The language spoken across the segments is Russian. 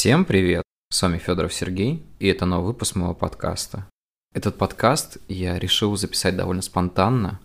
Всем привет! С вами Федоров Сергей, и это новый выпуск моего подкаста. Этот подкаст я решил записать довольно спонтанно.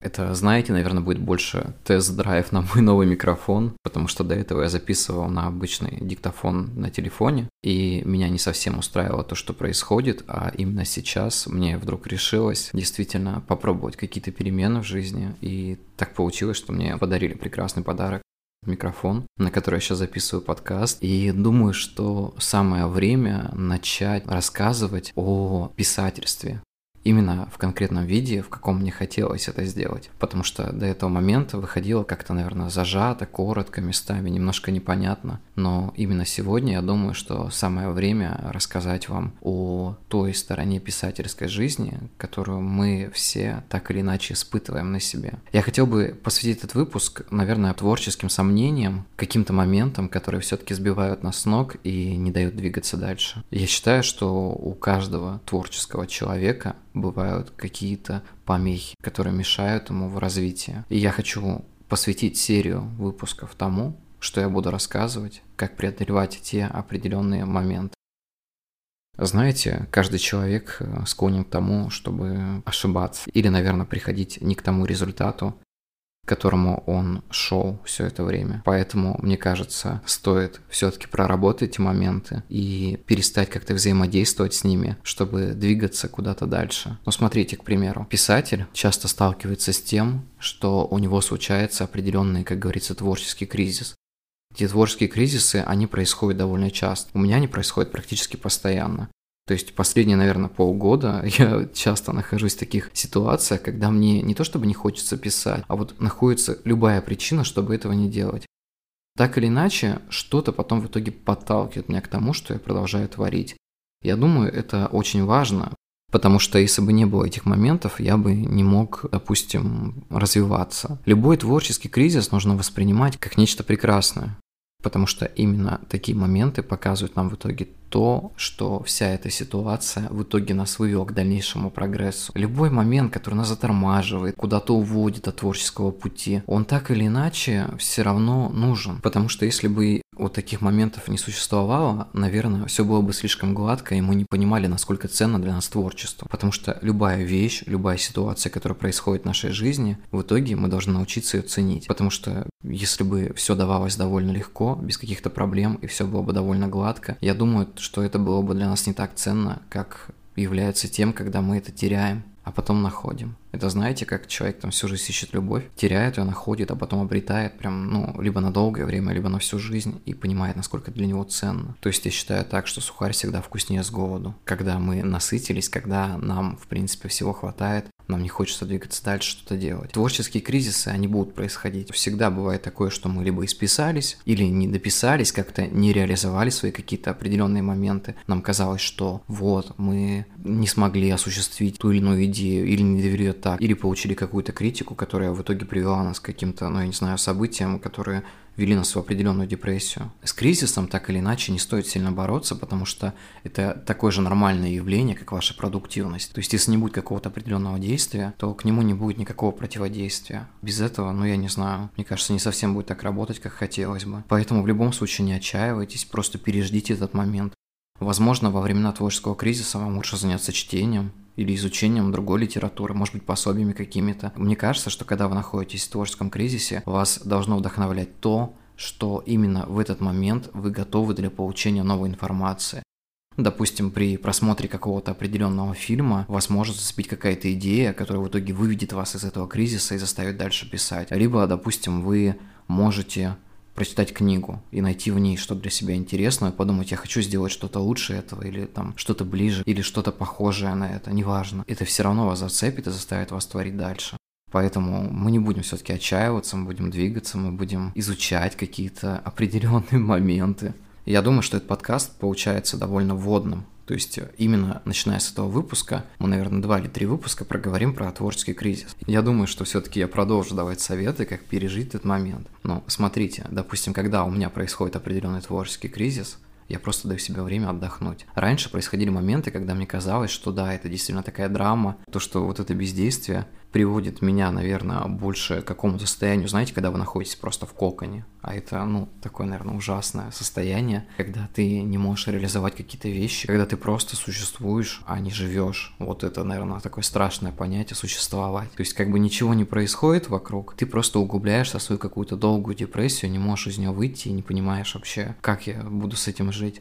Это, знаете, наверное, будет больше тест-драйв на мой новый микрофон, потому что до этого я записывал на обычный диктофон на телефоне, и меня не совсем устраивало то, что происходит, а именно сейчас мне вдруг решилось действительно попробовать какие-то перемены в жизни, и так получилось, что мне подарили прекрасный подарок микрофон, на который я сейчас записываю подкаст, и думаю, что самое время начать рассказывать о писательстве именно в конкретном виде, в каком мне хотелось это сделать. Потому что до этого момента выходило как-то, наверное, зажато, коротко, местами, немножко непонятно. Но именно сегодня я думаю, что самое время рассказать вам о той стороне писательской жизни, которую мы все так или иначе испытываем на себе. Я хотел бы посвятить этот выпуск, наверное, творческим сомнениям, каким-то моментам, которые все-таки сбивают нас с ног и не дают двигаться дальше. Я считаю, что у каждого творческого человека бывают какие-то помехи, которые мешают ему в развитии. И я хочу посвятить серию выпусков тому, что я буду рассказывать, как преодолевать те определенные моменты. Знаете, каждый человек э, склонен к тому, чтобы ошибаться или, наверное, приходить не к тому результату, к которому он шел все это время. Поэтому, мне кажется, стоит все-таки проработать эти моменты и перестать как-то взаимодействовать с ними, чтобы двигаться куда-то дальше. Ну, смотрите, к примеру, писатель часто сталкивается с тем, что у него случается определенный, как говорится, творческий кризис. Эти творческие кризисы, они происходят довольно часто. У меня они происходят практически постоянно. То есть последние, наверное, полгода я часто нахожусь в таких ситуациях, когда мне не то чтобы не хочется писать, а вот находится любая причина, чтобы этого не делать. Так или иначе, что-то потом в итоге подталкивает меня к тому, что я продолжаю творить. Я думаю, это очень важно, потому что если бы не было этих моментов, я бы не мог, допустим, развиваться. Любой творческий кризис нужно воспринимать как нечто прекрасное, потому что именно такие моменты показывают нам в итоге то, что вся эта ситуация в итоге нас вывела к дальнейшему прогрессу. Любой момент, который нас затормаживает, куда-то уводит от творческого пути, он так или иначе все равно нужен. Потому что если бы вот таких моментов не существовало, наверное, все было бы слишком гладко, и мы не понимали, насколько ценно для нас творчество. Потому что любая вещь, любая ситуация, которая происходит в нашей жизни, в итоге мы должны научиться ее ценить. Потому что если бы все давалось довольно легко, без каких-то проблем, и все было бы довольно гладко, я думаю, что это было бы для нас не так ценно, как является тем, когда мы это теряем, а потом находим. Это знаете, как человек там всю жизнь ищет любовь, теряет ее, находит, а потом обретает прям, ну, либо на долгое время, либо на всю жизнь и понимает, насколько для него ценно. То есть я считаю так, что сухарь всегда вкуснее с голоду. Когда мы насытились, когда нам, в принципе, всего хватает, нам не хочется двигаться дальше, что-то делать. Творческие кризисы, они будут происходить. Всегда бывает такое, что мы либо исписались, или не дописались, как-то не реализовали свои какие-то определенные моменты. Нам казалось, что вот, мы не смогли осуществить ту или иную идею, или не довели так, или получили какую-то критику, которая в итоге привела нас к каким-то, ну, я не знаю, событиям, которые вели нас в определенную депрессию. С кризисом так или иначе не стоит сильно бороться, потому что это такое же нормальное явление, как ваша продуктивность. То есть, если не будет какого-то определенного действия, то к нему не будет никакого противодействия. Без этого, ну я не знаю, мне кажется, не совсем будет так работать, как хотелось бы. Поэтому в любом случае не отчаивайтесь, просто переждите этот момент. Возможно, во времена творческого кризиса вам лучше заняться чтением, или изучением другой литературы, может быть, пособиями какими-то. Мне кажется, что когда вы находитесь в творческом кризисе, вас должно вдохновлять то, что именно в этот момент вы готовы для получения новой информации. Допустим, при просмотре какого-то определенного фильма вас может зацепить какая-то идея, которая в итоге выведет вас из этого кризиса и заставит дальше писать. Либо, допустим, вы можете прочитать книгу и найти в ней что-то для себя интересное, подумать, я хочу сделать что-то лучше этого, или там что-то ближе, или что-то похожее на это, неважно. Это все равно вас зацепит и заставит вас творить дальше. Поэтому мы не будем все-таки отчаиваться, мы будем двигаться, мы будем изучать какие-то определенные моменты. Я думаю, что этот подкаст получается довольно вводным то есть э, именно начиная с этого выпуска, мы, наверное, два или три выпуска проговорим про творческий кризис. Я думаю, что все-таки я продолжу давать советы, как пережить этот момент. Но смотрите, допустим, когда у меня происходит определенный творческий кризис, я просто даю себе время отдохнуть. Раньше происходили моменты, когда мне казалось, что да, это действительно такая драма, то, что вот это бездействие приводит меня, наверное, больше к какому-то состоянию, знаете, когда вы находитесь просто в коконе. А это, ну, такое, наверное, ужасное состояние, когда ты не можешь реализовать какие-то вещи, когда ты просто существуешь, а не живешь. Вот это, наверное, такое страшное понятие существовать. То есть как бы ничего не происходит вокруг, ты просто углубляешься в свою какую-то долгую депрессию, не можешь из нее выйти и не понимаешь вообще, как я буду с этим жить.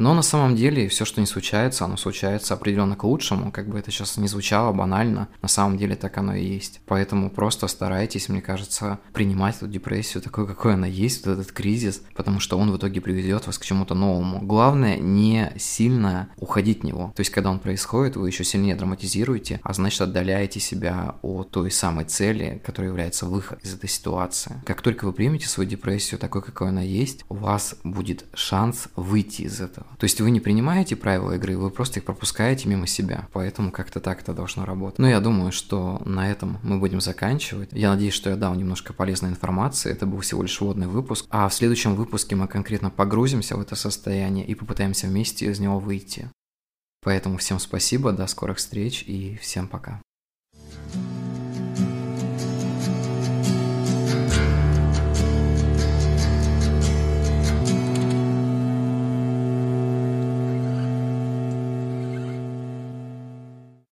Но на самом деле все, что не случается, оно случается определенно к лучшему, как бы это сейчас не звучало банально, на самом деле так оно и есть. Поэтому просто старайтесь, мне кажется, принимать эту депрессию такой, какой она есть, вот этот кризис, потому что он в итоге приведет вас к чему-то новому. Главное не сильно уходить в него. То есть, когда он происходит, вы еще сильнее драматизируете, а значит отдаляете себя от той самой цели, которая является выход из этой ситуации. Как только вы примете свою депрессию такой, какой она есть, у вас будет шанс выйти из этого. То есть вы не принимаете правила игры, вы просто их пропускаете мимо себя. Поэтому как-то так это должно работать. Но я думаю, что на этом мы будем заканчивать. Я надеюсь, что я дал немножко полезной информации. Это был всего лишь вводный выпуск. А в следующем выпуске мы конкретно погрузимся в это состояние и попытаемся вместе из него выйти. Поэтому всем спасибо, до скорых встреч и всем пока.